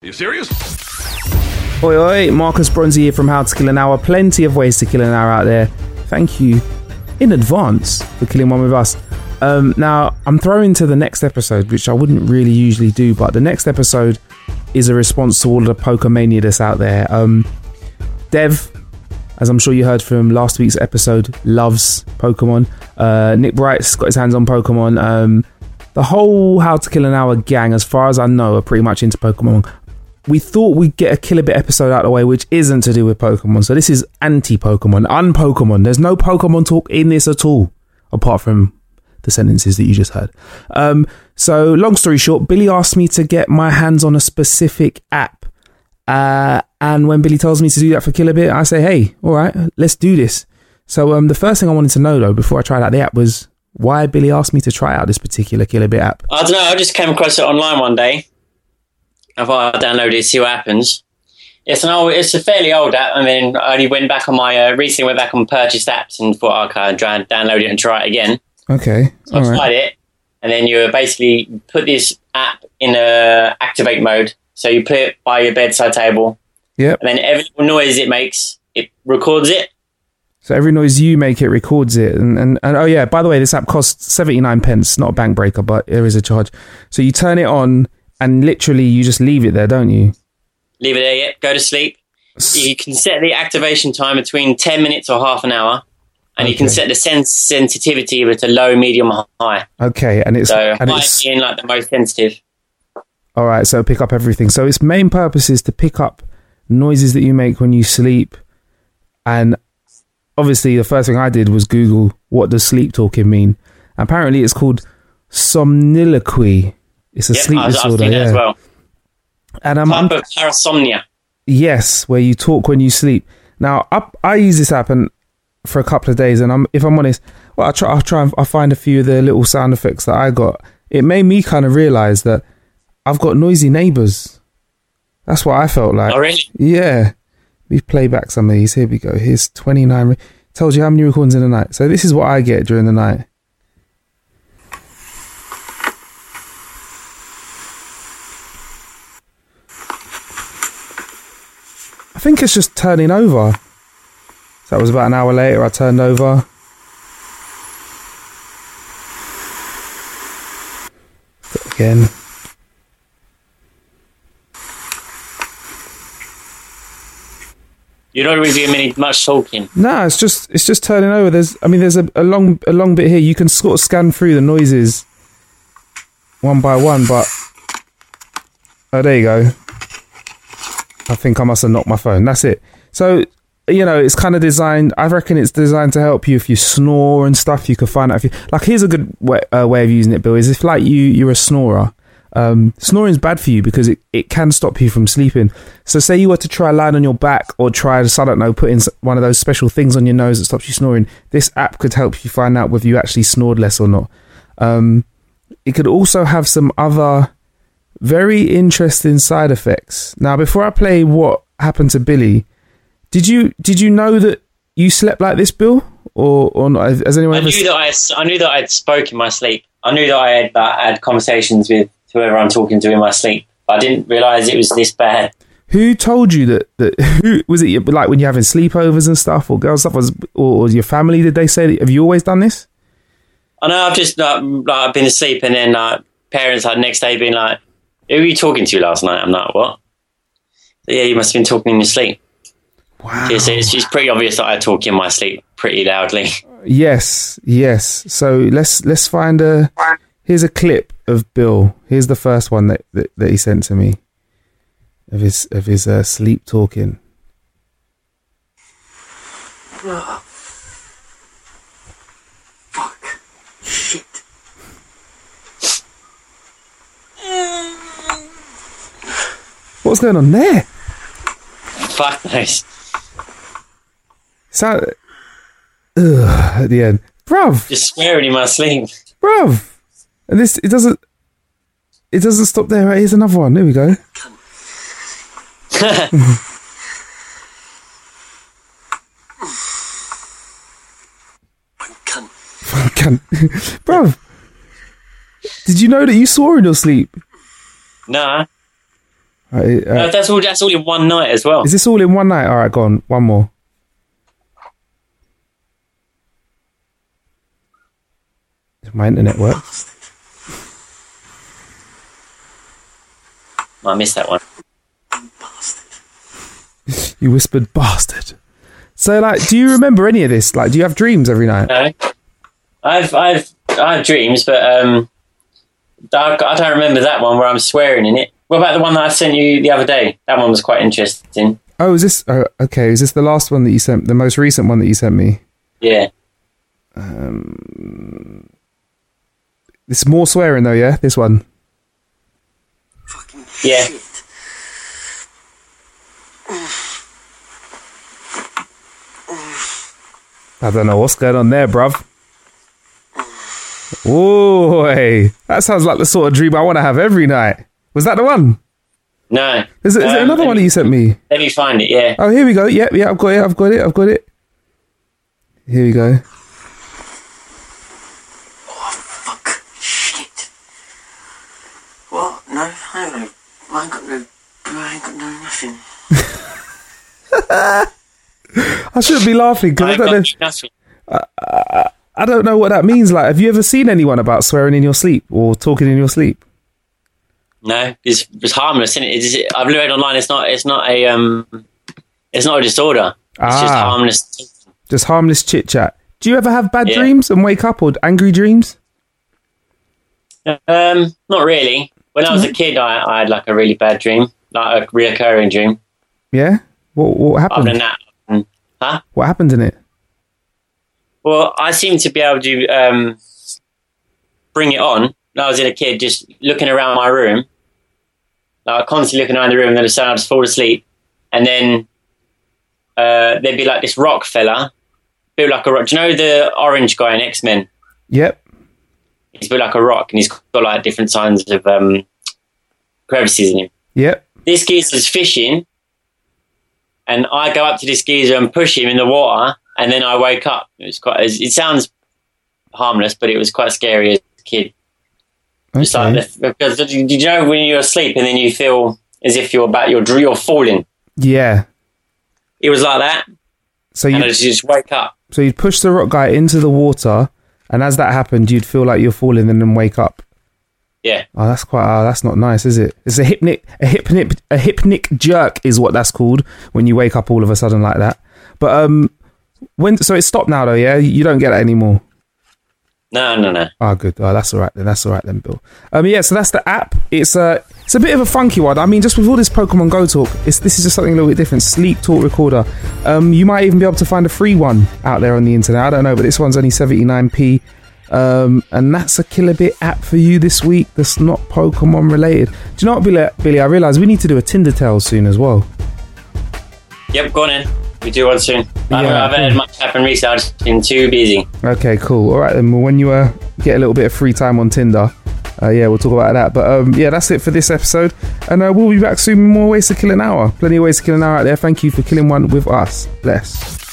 you serious? Oi, oi, Marcus Bronzy here from How to Kill an Hour. Plenty of ways to kill an hour out there. Thank you in advance for killing one with us. Um, now, I'm throwing to the next episode, which I wouldn't really usually do, but the next episode is a response to all the Pokemania that's out there. Um, Dev, as I'm sure you heard from last week's episode, loves Pokemon. Uh, Nick Bright's got his hands on Pokemon. Um, the whole How to Kill an Hour gang, as far as I know, are pretty much into Pokemon we thought we'd get a Kilobit episode out of the way, which isn't to do with Pokemon. So this is anti Pokemon, un Pokemon. There's no Pokemon talk in this at all, apart from the sentences that you just heard. Um, so, long story short, Billy asked me to get my hands on a specific app. Uh, and when Billy tells me to do that for Kilobit, I say, hey, all right, let's do this. So, um, the first thing I wanted to know, though, before I tried out the app was why Billy asked me to try out this particular Kilobit app. I don't know. I just came across it online one day I thought I'd download it, see what happens. It's an old, it's a fairly old app. I mean, I only went back on my uh, recently went back on purchased apps and thought okay, I'll try and download it and try it again. Okay, so I tried right. it, and then you basically put this app in a activate mode. So you put it by your bedside table. Yep. And then every noise it makes, it records it. So every noise you make, it records it. And, and, and oh yeah, by the way, this app costs 79 pence, not a bank breaker, but there is a charge. So you turn it on, and literally you just leave it there, don't you? Leave it there, yeah. Go to sleep. You can set the activation time between 10 minutes or half an hour. And okay. you can set the sens- sensitivity with a low, medium, or high. Okay, and it's so and high it's, being like the most sensitive. All right, so pick up everything. So its main purpose is to pick up noises that you make when you sleep. And obviously, the first thing I did was Google what does sleep talking mean. Apparently, it's called somniloquy. It's a yep, sleep I've, disorder. I've yeah. as well. And um, type of parasomnia. Yes, where you talk when you sleep. Now, I, I use this app and for a couple of days, and I'm if I'm honest, well, I try I try and I find a few of the little sound effects that I got. It made me kind of realize that I've got noisy neighbors. That's what I felt like. Oh, really? Yeah. We play back some of these. Here we go. Here's 29. Re- tells you how many recordings in the night. So this is what I get during the night. I think it's just turning over. So that was about an hour later. I turned over. Again. You don't really many much talking. No, it's just it's just turning over. There's I mean there's a, a long a long bit here. You can sort of scan through the noises one by one, but oh there you go. I think I must have knocked my phone. That's it. So, you know, it's kind of designed. I reckon it's designed to help you if you snore and stuff. You can find out if you like. Here's a good way, uh, way of using it, Bill. Is if like you you're a snorer. Um, snoring is bad for you because it, it can stop you from sleeping. So, say you were to try lying on your back or try I don't know, put in one of those special things on your nose that stops you snoring. This app could help you find out whether you actually snored less or not. Um, it could also have some other very interesting side effects. Now, before I play what happened to Billy, did you did you know that you slept like this, Bill, or or not? Has anyone? I knew that I, I knew that I'd spoke in my sleep. I knew that I had, I had conversations with whoever I'm talking to in my sleep. But I didn't realize it was this bad. Who told you that? That who was it? Like when you're having sleepovers and stuff, or girls stuff, was or, or your family? Did they say? Have you always done this? I know. I've just like, like I've been asleep, and then uh, parents like next day being like, who were you talking to last night? I'm like, what? Yeah, you must have been talking in your sleep. Wow. It's, it's, it's pretty obvious that I talk in my sleep pretty loudly. Yes, yes. So let's let's find a. Here's a clip of Bill. Here's the first one that that, that he sent to me of his of his uh, sleep talking. What's going on there? Fuck knows. So, ugh, at the end, bruv, Just swearing in my sleep. bruv, and this it doesn't it doesn't stop there. Here's another one. There we go. Bruv, did you know that you swore in your sleep? nah. Uh, uh, that's all. That's all in one night as well. is this all in one night? All right, go on. One more. If My internet works. I missed that one. You whispered bastard. So, like, do you remember any of this? Like, do you have dreams every night? No, I've I've I have dreams, but um, I, I don't remember that one where I'm swearing in it. What about the one that I sent you the other day? That one was quite interesting. Oh, is this oh, okay? Is this the last one that you sent? The most recent one that you sent me? Yeah, Um, This more swearing though, yeah. This one. Fucking Yeah. shit. I don't know what's going on there, bruv. Oh, hey, that sounds like the sort of dream I want to have every night. Was that the one? no. Is it, is it Um, another one me- that you sent me? Let me find it. Yeah. Oh, here we go. Yep, yeah, I've got it. I've got it. I've got it. Here we go. Oh, fuck. Shit. What? No, I ain't got no. I ain't got no. I ain't got no nothing. I shouldn't be laughing because I, I've don't know. got nothing. I don't know what that means. Like, have you ever seen anyone about swearing in your sleep or talking in your sleep? No, it's, it's harmless, isn't it? It's, I've read online. It's not. It's not a. Um, it's not a disorder. It's just Ah. harmless. Just harmless chit chat. Do you ever have bad Yeah. dreams and wake up or angry dreams? Um, not really. When I was a kid, I, I had like a really bad dream, like a reoccurring dream. Yeah. What what happened? Other than that, um, huh? What happened in it? Well, I seem to be able to um, bring it on. When I was in a kid, just looking around my room, like constantly looking around the room, and then I'd just fall asleep, and then uh, there'd be like this rock fella, built like a rock. Do you know the orange guy in X Men? Yep. He's built like a rock, and he's got like different signs of um, crevices in him. Yep. This geezer's fishing, and I go up to this geezer and push him in the water, and then I wake up. It was quite. It sounds harmless, but it was quite scary as a kid. Okay. like the, because did you know when you're asleep and then you feel as if you're about you're you're falling. yeah. It was like that, So you just, just wake up. so you'd push the rock guy into the water, and as that happened, you'd feel like you're falling and then wake up. Yeah, Oh, that's quite. Oh, that's not nice, is it? It's a hypnic, a hypnic, a hypnic jerk is what that's called when you wake up all of a sudden like that. But um, when so it's stopped now though. Yeah, you don't get that anymore. No, no, no. Oh, good. Oh, that's all right then. That's all right then, Bill. Um, yeah. So that's the app. It's a it's a bit of a funky one. I mean, just with all this Pokemon Go talk, it's this is just something a little bit different. Sleep talk recorder. Um, you might even be able to find a free one out there on the internet. I don't know, but this one's only seventy nine p. Um, and that's a killer bit app for you this week. That's not Pokemon related. Do you know what, Billy? Billy, I realise we need to do a Tinder tale soon as well. Yep, go on in. We do one soon. I haven't, Yeah, I haven't had much happen recently. I've just been too busy. Okay, cool. All right, then. Well, when you uh, get a little bit of free time on Tinder, uh, yeah, we'll talk about that. But um, yeah, that's it for this episode. And uh, we'll be back soon with more ways to kill an hour. Plenty of ways to kill an hour out there. Thank you for killing one with us. Bless.